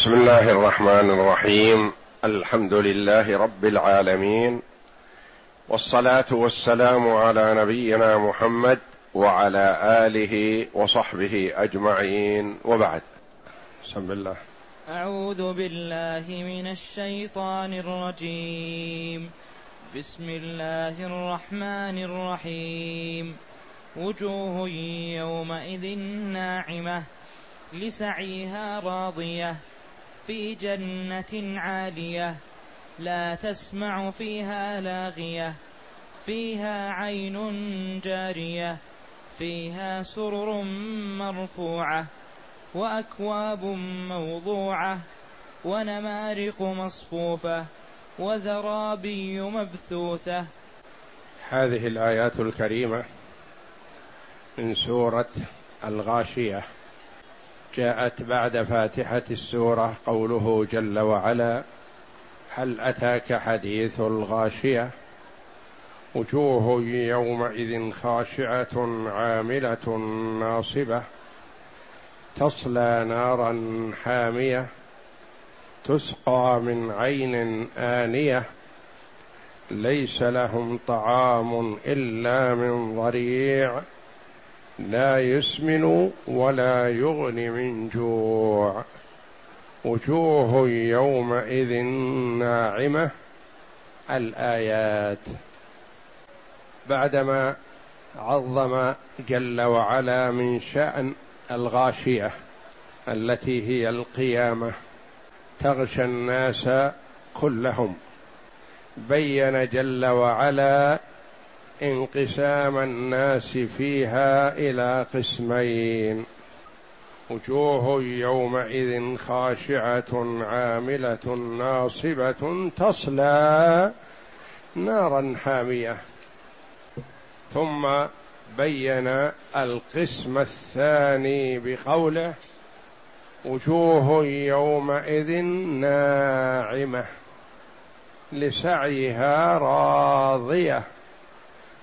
بسم الله الرحمن الرحيم. الحمد لله رب العالمين. والصلاة والسلام على نبينا محمد وعلى آله وصحبه أجمعين. وبعد. بسم الله. أعوذ بالله من الشيطان الرجيم. بسم الله الرحمن الرحيم. وجوه يومئذ ناعمة. لسعيها راضية. في جنة عالية لا تسمع فيها لاغية فيها عين جارية فيها سرر مرفوعة وأكواب موضوعة ونمارق مصفوفة وزرابي مبثوثة. هذه الآيات الكريمة من سورة الغاشية. جاءت بعد فاتحة السورة قوله جل وعلا هل أتاك حديث الغاشية؟ وجوه يومئذ خاشعة عاملة ناصبة تصلى نارا حامية تسقى من عين آنية ليس لهم طعام إلا من ضريع. لا يسمن ولا يغني من جوع. وجوه يومئذ ناعمة. الآيات. بعدما عظم جل وعلا من شأن الغاشية التي هي القيامة تغشى الناس كلهم. بين جل وعلا انقسام الناس فيها إلى قسمين. وجوه يومئذ خاشعة عاملة ناصبة تصلى نارا حامية. ثم بين القسم الثاني بقوله وجوه يومئذ ناعمة لسعيها راضية.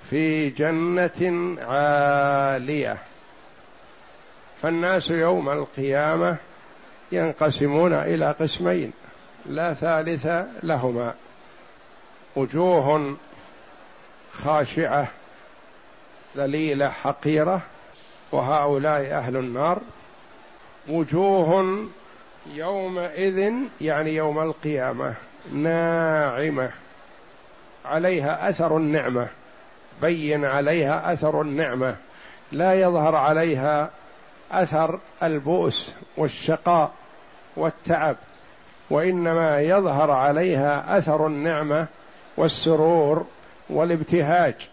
في جنة عالية. فالناس يوم القيامة ينقسمون إلى قسمين لا ثالث لهما. وجوه خاشعة ذليلة حقيرة وهؤلاء أهل النار. وجوه يومئذ يعني يوم القيامة ناعمة عليها أثر النعمة. بين عليها أثر النعمة لا يظهر عليها أثر البؤس والشقاء والتعب وإنما يظهر عليها أثر النعمة والسرور والابتهاج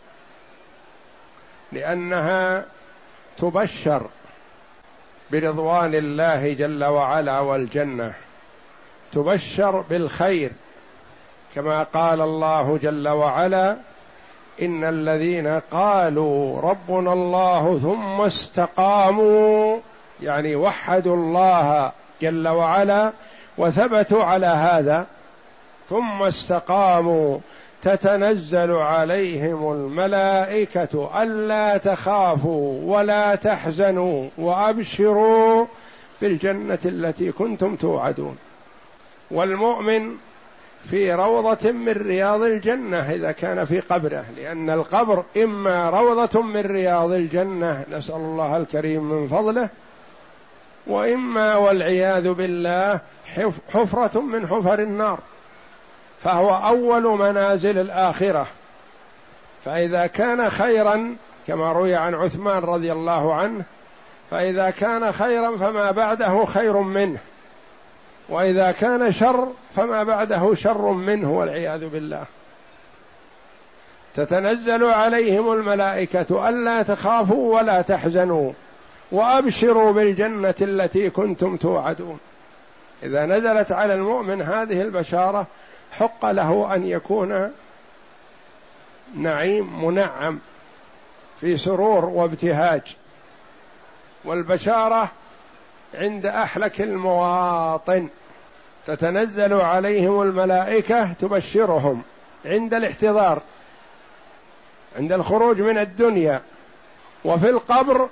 لأنها تبشر برضوان الله جل وعلا والجنة تبشر بالخير كما قال الله جل وعلا إن الذين قالوا ربنا الله ثم استقاموا يعني وحدوا الله جل وعلا وثبتوا على هذا ثم استقاموا تتنزل عليهم الملائكة ألا تخافوا ولا تحزنوا وأبشروا بالجنة التي كنتم توعدون. والمؤمن في روضة من رياض الجنة إذا كان في قبره لأن القبر إما روضة من رياض الجنة نسأل الله الكريم من فضله وإما والعياذ بالله حفرة من حفر النار فهو أول منازل الآخرة. فإذا كان خيرا كما روي عن عثمان رضي الله عنه فإذا كان خيرا فما بعده خير منه. وإذا كان شر فما بعده شر منه والعياذ بالله. تتنزل عليهم الملائكة ألا تخافوا ولا تحزنوا وأبشروا بالجنة التي كنتم توعدون. إذا نزلت على المؤمن هذه البشارة حق له أن يكون نعيم منعم في سرور وابتهاج. والبشارة عند احلك المواطن. تتنزل عليهم الملائكة تبشرهم عند الاحتضار عند الخروج من الدنيا وفي القبر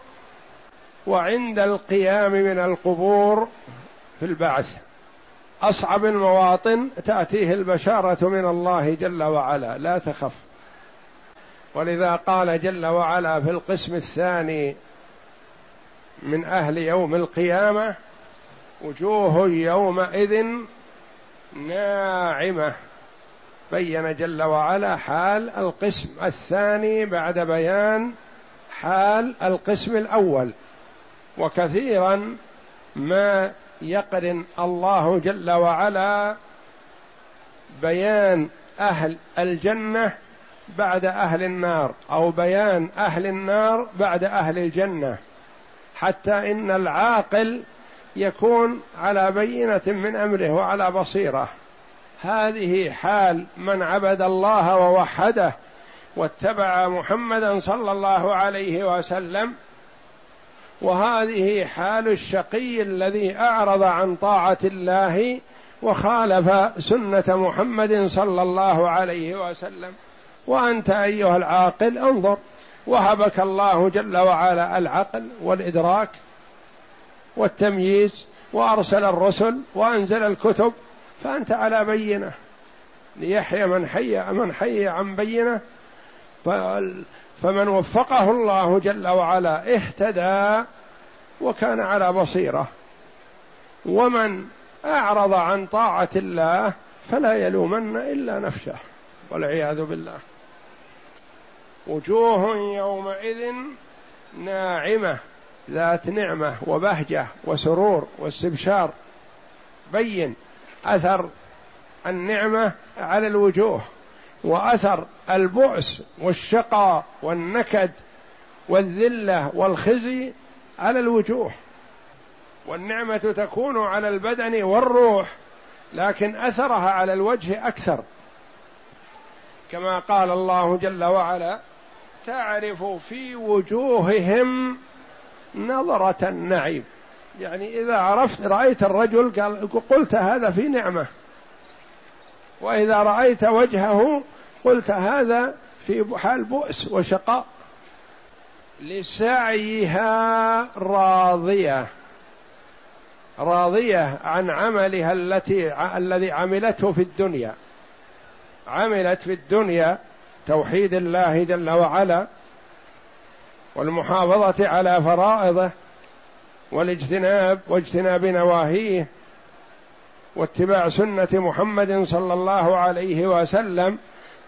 وعند القيام من القبور في البعث. أصعب المواطن تأتيه البشارة من الله جل وعلا لا تخف. ولذا قال جل وعلا في القسم الثاني من أهل يوم القيامة وجوه يومئذ ناعمة. بين جل وعلا حال القسم الثاني بعد بيان حال القسم الأول. وكثيرا ما يقرن الله جل وعلا بيان أهل الجنة بعد أهل النار أو بيان أهل النار بعد أهل الجنة. حتى إن العاقل يكون على بينة من أمره وعلى بصيرة. هذه حال من عبد الله ووحده واتبع محمدا صلى الله عليه وسلم وهذه حال الشقي الذي أعرض عن طاعة الله وخالف سنة محمد صلى الله عليه وسلم. وأنت أيها العاقل انظر وهبك الله جل وعلا العقل والإدراك والتمييز وأرسل الرسل وأنزل الكتب فأنت على بينة. ليحيى من حي من حي عن بينة. فمن وفقه الله جل وعلا اهتدى وكان على بصيرة. ومن أعرض عن طاعة الله فلا يلومن إلا نفسه والعياذ بالله. وجوه يومئذ ناعمة. ذات نعمة وبهجة وسرور واستبشار. بين أثر النعمة على الوجوه وأثر البؤس والشقاء والنكد والذلة والخزي على الوجوه. والنعمة تكون على البدن والروح لكن أثرها على الوجه أكثر. كما قال الله جل وعلا تعرف في وجوههم نظرة النعيم. يعني إذا عرفت رأيت الرجل قال قلت هذا في نعمة. وإذا رأيت وجهه قلت هذا في حال بؤس وشقاء. لسعيها راضية. راضية عن عملها التي الذي عملته في الدنيا. عملت في الدنيا توحيد الله جل وعلا. والمحافظة على فرائضه والاجتناب واجتناب نواهيه واتباع سنة محمد صلى الله عليه وسلم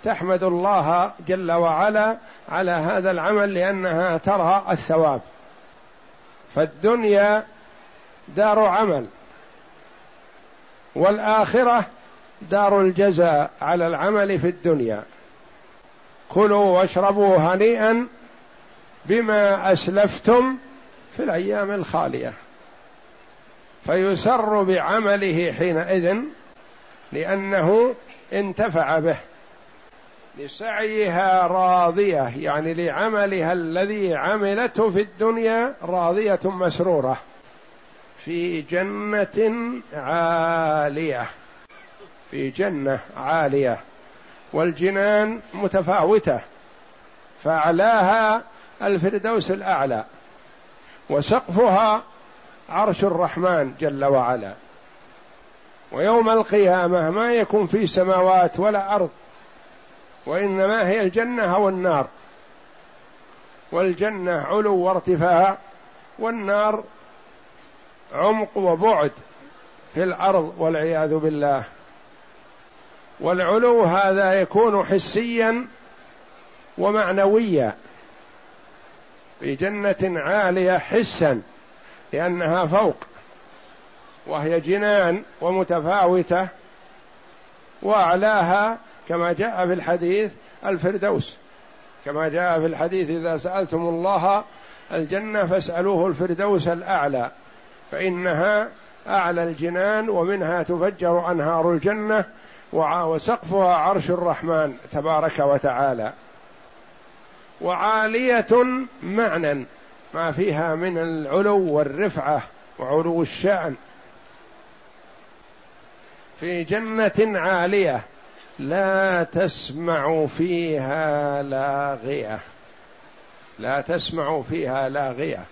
تحمد الله جل وعلا على هذا العمل لأنها ترى الثواب. فالدنيا دار عمل والآخرة دار الجزاء على العمل في الدنيا. كلوا واشربوا هنيئا بما أسلفتم في الأيام الخالية. فيسر بعمله حينئذ لأنه انتفع به. لسعيها راضية يعني لعملها الذي عملته في الدنيا راضية مسرورة. في جنة عالية. في جنة عالية. والجنان متفاوتة. فاعلاها الفردوس الأعلى وسقفها عرش الرحمن جل وعلا. ويوم القيامة ما يكون في سماوات ولا أرض وإنما هي الجنة أو النار والجنة علو وارتفاع والنار عمق وبعد في الأرض والعياذ بالله. والعلو هذا يكون حسيا ومعنويا. في جنة عالية حسا لأنها فوق وهي جنان ومتفاوتة وأعلاها كما جاء في الحديث الفردوس. كما جاء في الحديث إذا سألتم الله الجنة فاسألوه الفردوس الأعلى فإنها أعلى الجنان ومنها تفجر أنهار الجنة وسقفها عرش الرحمن تبارك وتعالى. وعالية معنى ما فيها من العلو والرفعة وعلو الشأن. في جنة عالية لا تسمع فيها لاغية. لا تسمع فيها لاغية.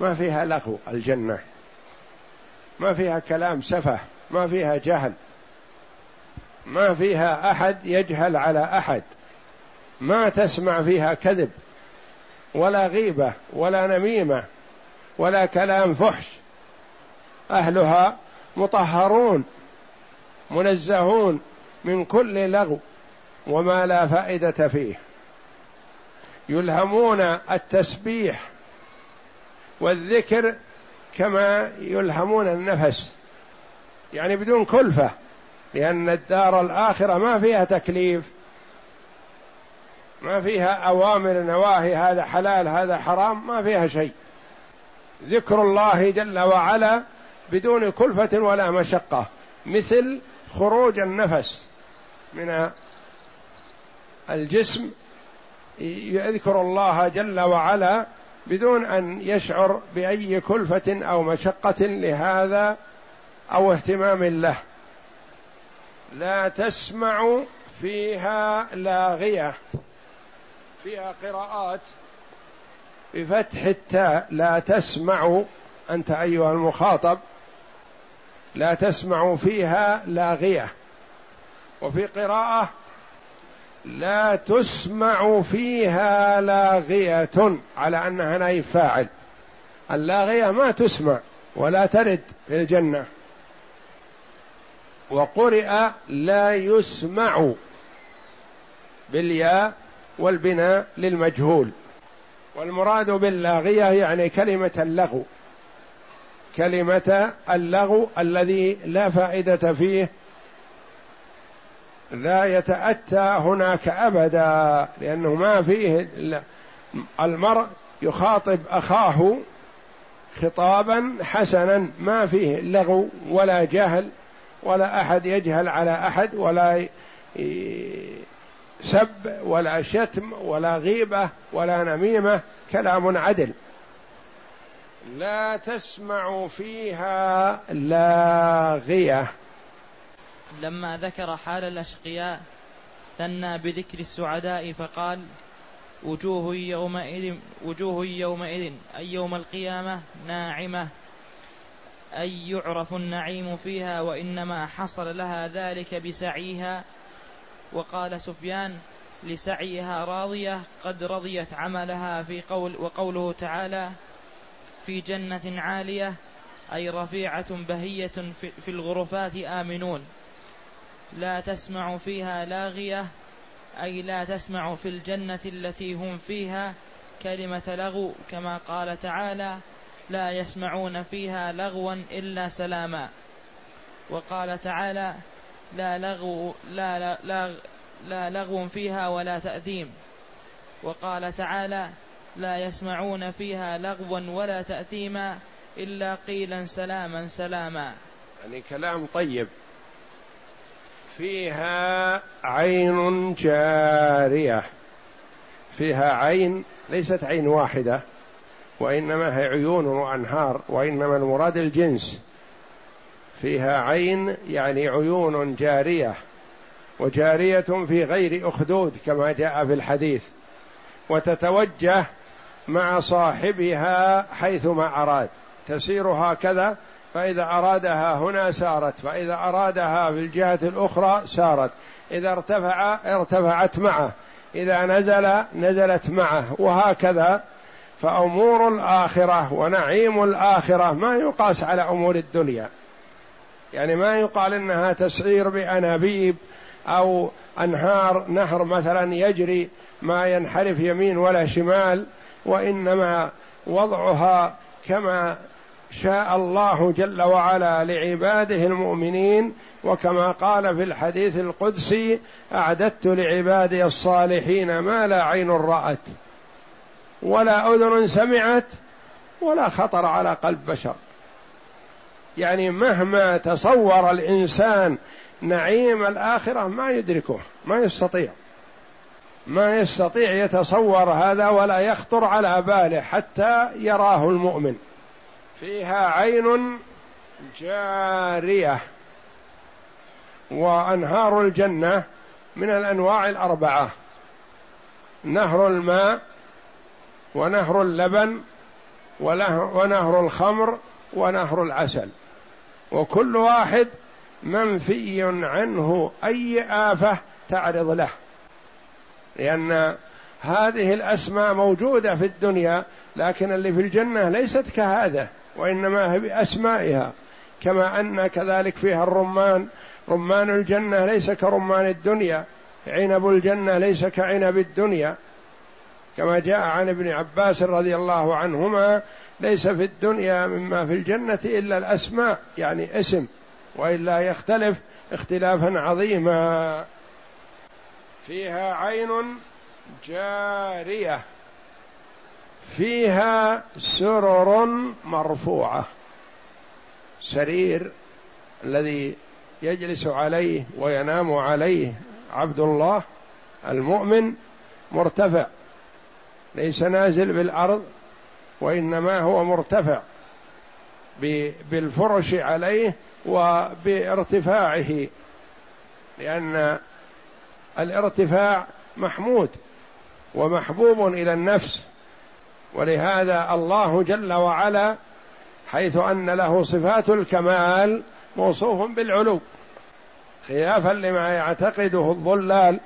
ما فيها لغو الجنة. ما فيها كلام سفه. ما فيها جهل. ما فيها أحد يجهل على أحد. ما تسمع فيها كذب ولا غيبة ولا نميمة ولا كلام فحش. أهلها مطهرون منزهون من كل لغو وما لا فائدة فيه. يلهمون التسبيح والذكر كما يلهمون النفس يعني بدون كلفة لأن الدار الآخرة ما فيها تكليف. ما فيها أوامر نواهي هذا حلال هذا حرام ما فيها شيء. ذكر الله جل وعلا بدون كلفة ولا مشقة مثل خروج النفس من الجسم يذكر الله جل وعلا بدون أن يشعر بأي كلفة أو مشقة لهذا أو اهتمام له. لا تسمع فيها لاغية. فيها قراءات بفتح التاء. لا تسمع أنت أيها المخاطب. لا تسمع فيها لاغية. وفي قراءة لا تسمع فيها لاغية على أنها نائب فاعل. اللاغية ما تسمع ولا ترد في الجنة. وقرئ لا يسمع بالياء. والبناء للمجهول. والمراد باللاغية يعني كلمة اللغو. كلمة اللغو الذي لا فائدة فيه لا يتأتى هناك أبدا لأنه ما فيه المرء يخاطب أخاه خطابا حسنا ما فيه لغو ولا جهل ولا أحد يجهل على أحد ولا سب ولا شتم ولا غيبة ولا نميمة كلام عدل. لا تسمع فيها لاغيه لما ذكر حال الأشقياء ثنى بذكر السعداء فقال وجوه يومئذ وجوه يومئذ أي يوم القيامة ناعمة أي يعرف النعيم فيها وإنما حصل لها ذلك بسعيها وقال سفيان لسعيها راضية قد رضيت عملها في قول وقوله تعالى في جنة عالية أي رفيعة بهية في الغرفات آمنون. لا تسمع فيها لاغية أي لا تسمع في الجنة التي هم فيها كلمة لغو كما قال تعالى لا يسمعون فيها لغوا إلا سلاما. وقال تعالى لا لغو لا, لا, لا, لغو فيها ولا تأثيم. وقال تعالى لا يسمعون فيها لغوا ولا تأثيما إلا قيلا سلاما سلاما. يعني كلام طيب. فيها عين جارية. فيها عين ليست عين واحدة وإنما هي عيون وأنهار وإنما المراد الجنس. فيها عين يعني عيون جارية وجارية في غير أخدود كما جاء في الحديث. وتتوجه مع صاحبها حيثما أراد. تسير هكذا فإذا أرادها هنا سارت فإذا أرادها في الجهة الأخرى سارت. إذا ارتفع ارتفعت معه. إذا نزل نزلت معه. وهكذا. فأمور الآخرة ونعيم الآخرة ما يقاس على أمور الدنيا. يعني ما يقال إنها تسعير بأنابيب أو أنهار نهر مثلا يجري ما ينحرف يمين ولا شمال وإنما وضعها كما شاء الله جل وعلا لعباده المؤمنين. وكما قال في الحديث القدسي أعددت لعبادي الصالحين ما لا عين رأت ولا أذن سمعت ولا خطر على قلب بشر. يعني مهما تصور الإنسان نعيم الآخرة ما يدركه ما يستطيع. ما يستطيع يتصور هذا ولا يخطر على باله حتى يراه المؤمن. فيها عين جارية وأنهار الجنة من الأنواع الأربعة. نهر الماء ونهر اللبن ونهر الخمر ونهر العسل. وكل واحد منفي عنه أي آفة تعرض له. لأن هذه الأسماء موجودة في الدنيا لكن اللي في الجنة ليست كهذا وإنما هي بأسمائها. كما أن كذلك فيها الرمان. رمان الجنة ليس كرمان الدنيا. عنب الجنة ليس كعنب الدنيا. كما جاء عن ابن عباس رضي الله عنهما ليس في الدنيا مما في الجنة إلا الأسماء يعني اسم وإلا يختلف اختلافا عظيما. فيها عين جارية فيها سرر مرفوعة. سرير الذي يجلس عليه وينام عليه عبد الله المؤمن مرتفع. ليس نازل بالأرض وإنما هو مرتفع بالفرش عليه وبارتفاعه لأن الارتفاع محمود ومحبوب إلى النفس ولهذا الله جل وعلا حيث أن له صفات الكمال موصوف بالعلو خلافا لما يعتقده الضلال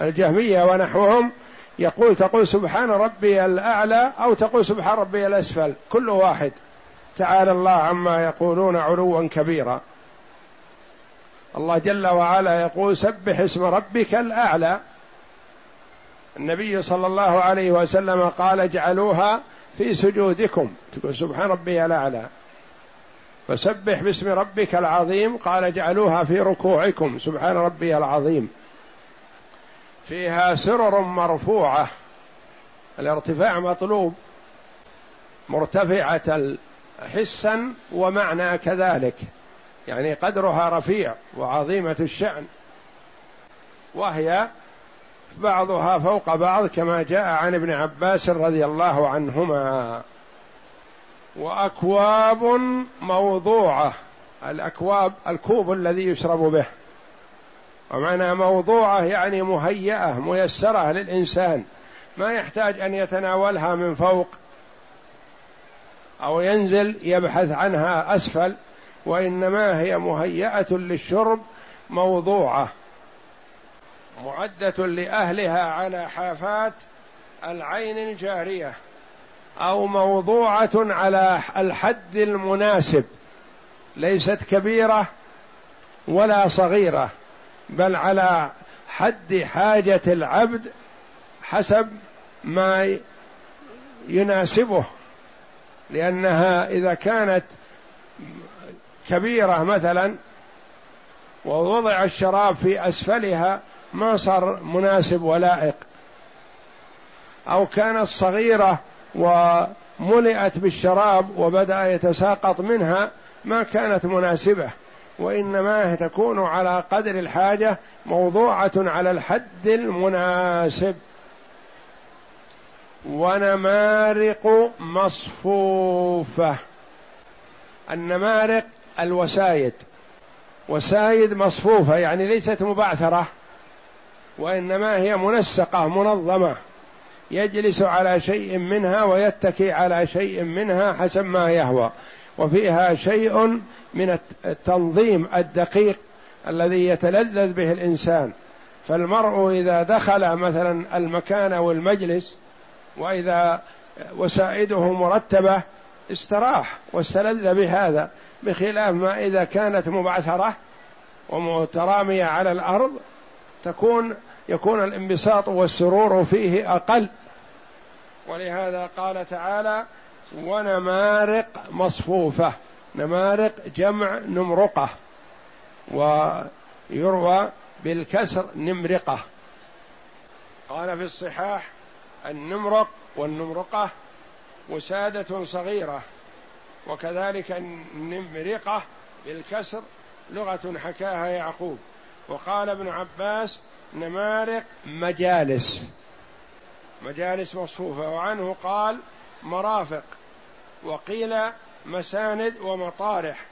الجهمية ونحوهم يقول تقول سبحان ربي الأعلى أو تقول سبحان ربي الأسفل كل واحد. تعالى الله عما يقولون علوا كبيرا. الله جل وعلا يقول سبح اسم ربك الأعلى. النبي صلى الله عليه وسلم قال اجعلوها في سجودكم. تقول سبحان ربي الأعلى. فسبح باسم ربك العظيم قال اجعلوها في ركوعكم. سبحان ربي العظيم. فيها سرر مرفوعة. الارتفاع مطلوب. مرتفعة حسا ومعنى كذلك. يعني قدرها رفيع وعظيمة الشأن. وهي بعضها فوق بعض كما جاء عن ابن عباس رضي الله عنهما. وأكواب موضوعة. الأكواب الكوب الذي يشرب به. ومعنى موضوعه يعني مهيئة ميسرة للإنسان. ما يحتاج أن يتناولها من فوق أو ينزل يبحث عنها أسفل وإنما هي مهيئة للشرب موضوعة. معدة لأهلها على حافات العين الجارية أو موضوعة على الحد المناسب. ليست كبيرة ولا صغيرة. بل على حد حاجة العبد حسب ما يناسبه لأنها إذا كانت كبيرة مثلا ووضع الشراب في أسفلها ما صار مناسب ولائق. أو كانت صغيرة وملئت بالشراب وبدأ يتساقط منها ما كانت مناسبة. وإنما تكون على قدر الحاجة موضوعة على الحد المناسب. ونمارق مصفوفة. النمارق الوسايد. وسايد مصفوفة يعني ليست مبعثرة. وإنما هي منسقة منظمة. يجلس على شيء منها ويتكي على شيء منها حسب ما يهوى. وفيها شيء من التنظيم الدقيق الذي يتلذذ به الإنسان. فالمرء إذا دخل مثلا المكان أو المجلس وإذا وسائده مرتبة استراح واستلذ بهذا بخلاف ما إذا كانت مبعثرة ومترامية على الأرض تكون يكون الانبساط والسرور فيه أقل. ولهذا قال تعالى ونمارق مصفوفة. نمارق جمع نمرقة. ويروى بالكسر نمرقة. قال في الصحاح النمرق والنمرقة وسادة صغيرة وكذلك النمرقة بالكسر لغة حكاها يعقوب. وقال ابن عباس نمارق مجالس. مجالس مصفوفة. وعنه قال مرافق وقيل مساند ومطارح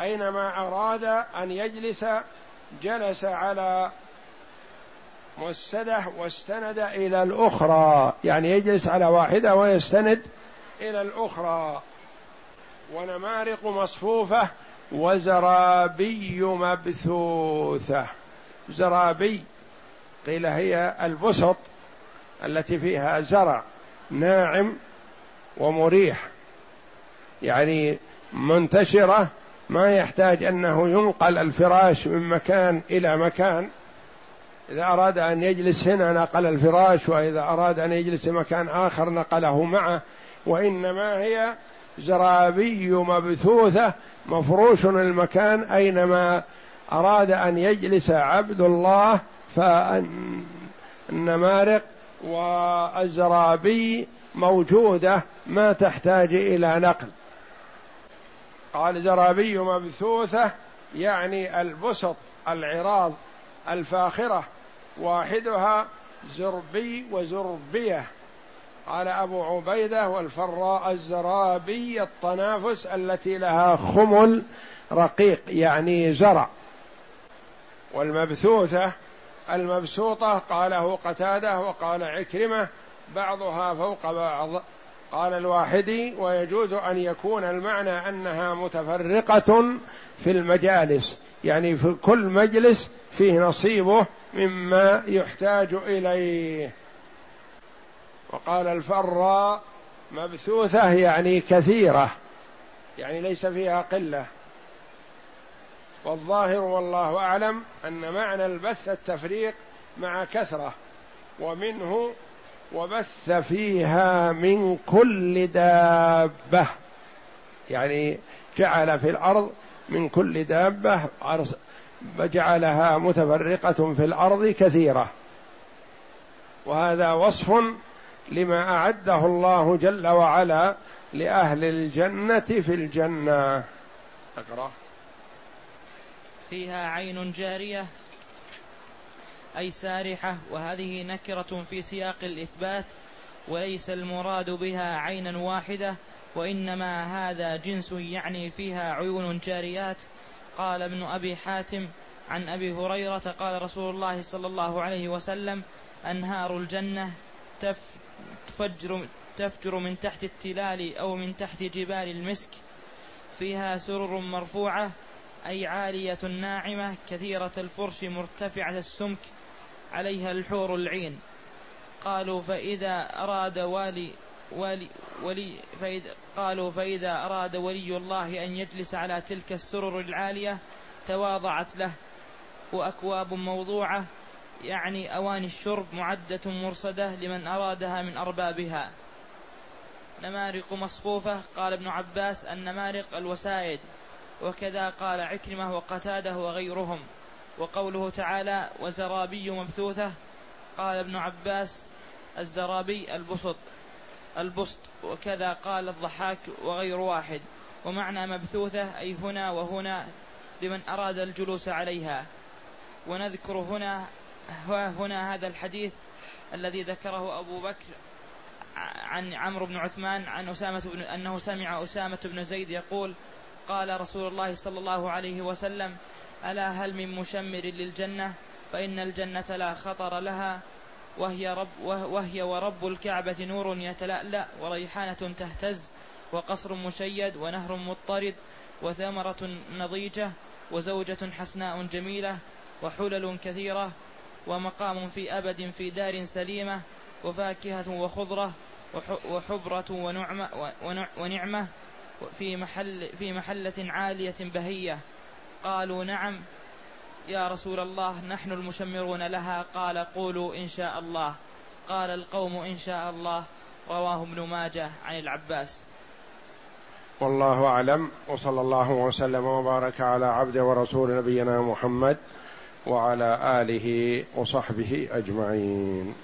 أينما أراد أن يجلس جلس على موسدة واستند إلى الأخرى يعني يجلس على واحدة ويستند إلى الأخرى. ونمارق مصفوفة وزرابي مبثوثة. زرابي قيل هي البسط التي فيها زرع ناعم ومريح. يعني منتشرة ما يحتاج أنه ينقل الفراش من مكان إلى مكان. إذا أراد أن يجلس هنا نقل الفراش وإذا أراد أن يجلس مكان آخر نقله معه. وإنما هي زرابي مبثوثة مفروش المكان. أينما أراد أن يجلس عبد الله فالنمارق والزرابي موجودة ما تحتاج إلى نقل. قال زرابي مبثوثة يعني البسط العراض الفاخرة واحدها زربي وزربية. قال أبو عبيدة والفراء الزرابي الطنافس التي لها خمل رقيق يعني زرع. والمبثوثة المبسوطة قاله قتادة وقال عكرمة بعضها فوق بعض. قال الواحدي ويجوز أن يكون المعنى أنها متفرقة في المجالس. يعني في كل مجلس فيه نصيبه مما يحتاج إليه. وقال الفراء مبثوثة يعني كثيرة يعني ليس فيها قلة. والظاهر والله أعلم أن معنى البث التفريق مع كثرة ومنه وبث فيها من كل دابة. يعني جعل في الأرض من كل دابة جعلها متفرقة في الأرض كثيرة. وهذا وصف لما أعده الله جل وعلا لأهل الجنة في الجنة. أقرأ. فيها عين جارية. أي سارحة وهذه نكرة في سياق الإثبات وليس المراد بها عينا واحدة وإنما هذا جنس يعني فيها عيون جاريات. قال ابن أبي حاتم عن أبي هريرة قال رسول الله صلى الله عليه وسلم أنهار الجنة تفجر, تفجر من تحت التلال أو من تحت جبال المسك. فيها سرر مرفوعة أي عالية ناعمة كثيرة الفرش مرتفعة السمك عليها الحور العين. قالوا فإذا أراد والي ولي, ولي فإذا قالوا فإذا أراد ولي الله أن يجلس على تلك السرر العالية تواضعت له. وأكواب موضوعة يعني أواني الشرب معدة مرصدة لمن أرادها من أربابها. نمارق مصفوفة قال ابن عباس النمارق الوسائد. وكذا قال عكرمة وقتادة وغيرهم. وقوله تعالى وزرابي مبثوثة قال ابن عباس الزرابي البسط البسط وكذا قال الضحاك وغير واحد ومعنى مبثوثة أي هنا وهنا لمن أراد الجلوس عليها. ونذكر هنا هنا هذا الحديث الذي ذكره أبو بكر عن عمرو بن عثمان عن أسامة بن أنه سمع أسامة بن زيد يقول قال رسول الله صلى الله عليه وسلم ألا هل من مشمر للجنة؟ فإن الجنة لا خطر لها. وهي, رب وهي ورب الكعبة نور يتلألأ وريحانة تهتز وقصر مشيد ونهر مضطرد وثمرة نضيجة وزوجة حسناء جميلة وحلل كثيرة ومقام في أبد في دار سليمة وفاكهة وخضرة وحبرة ونعمة, ونعمة في محل في محلة عالية بهية. قالوا نعم. يا رسول الله نحن المشمرون لها. قال قولوا إن شاء الله. قال القوم إن شاء الله. رواه ابن ماجه عن العباس. والله أعلم. وصلى الله وسلم وبارك على عبد ورسول نبينا محمد وعلى آله وصحبه أجمعين.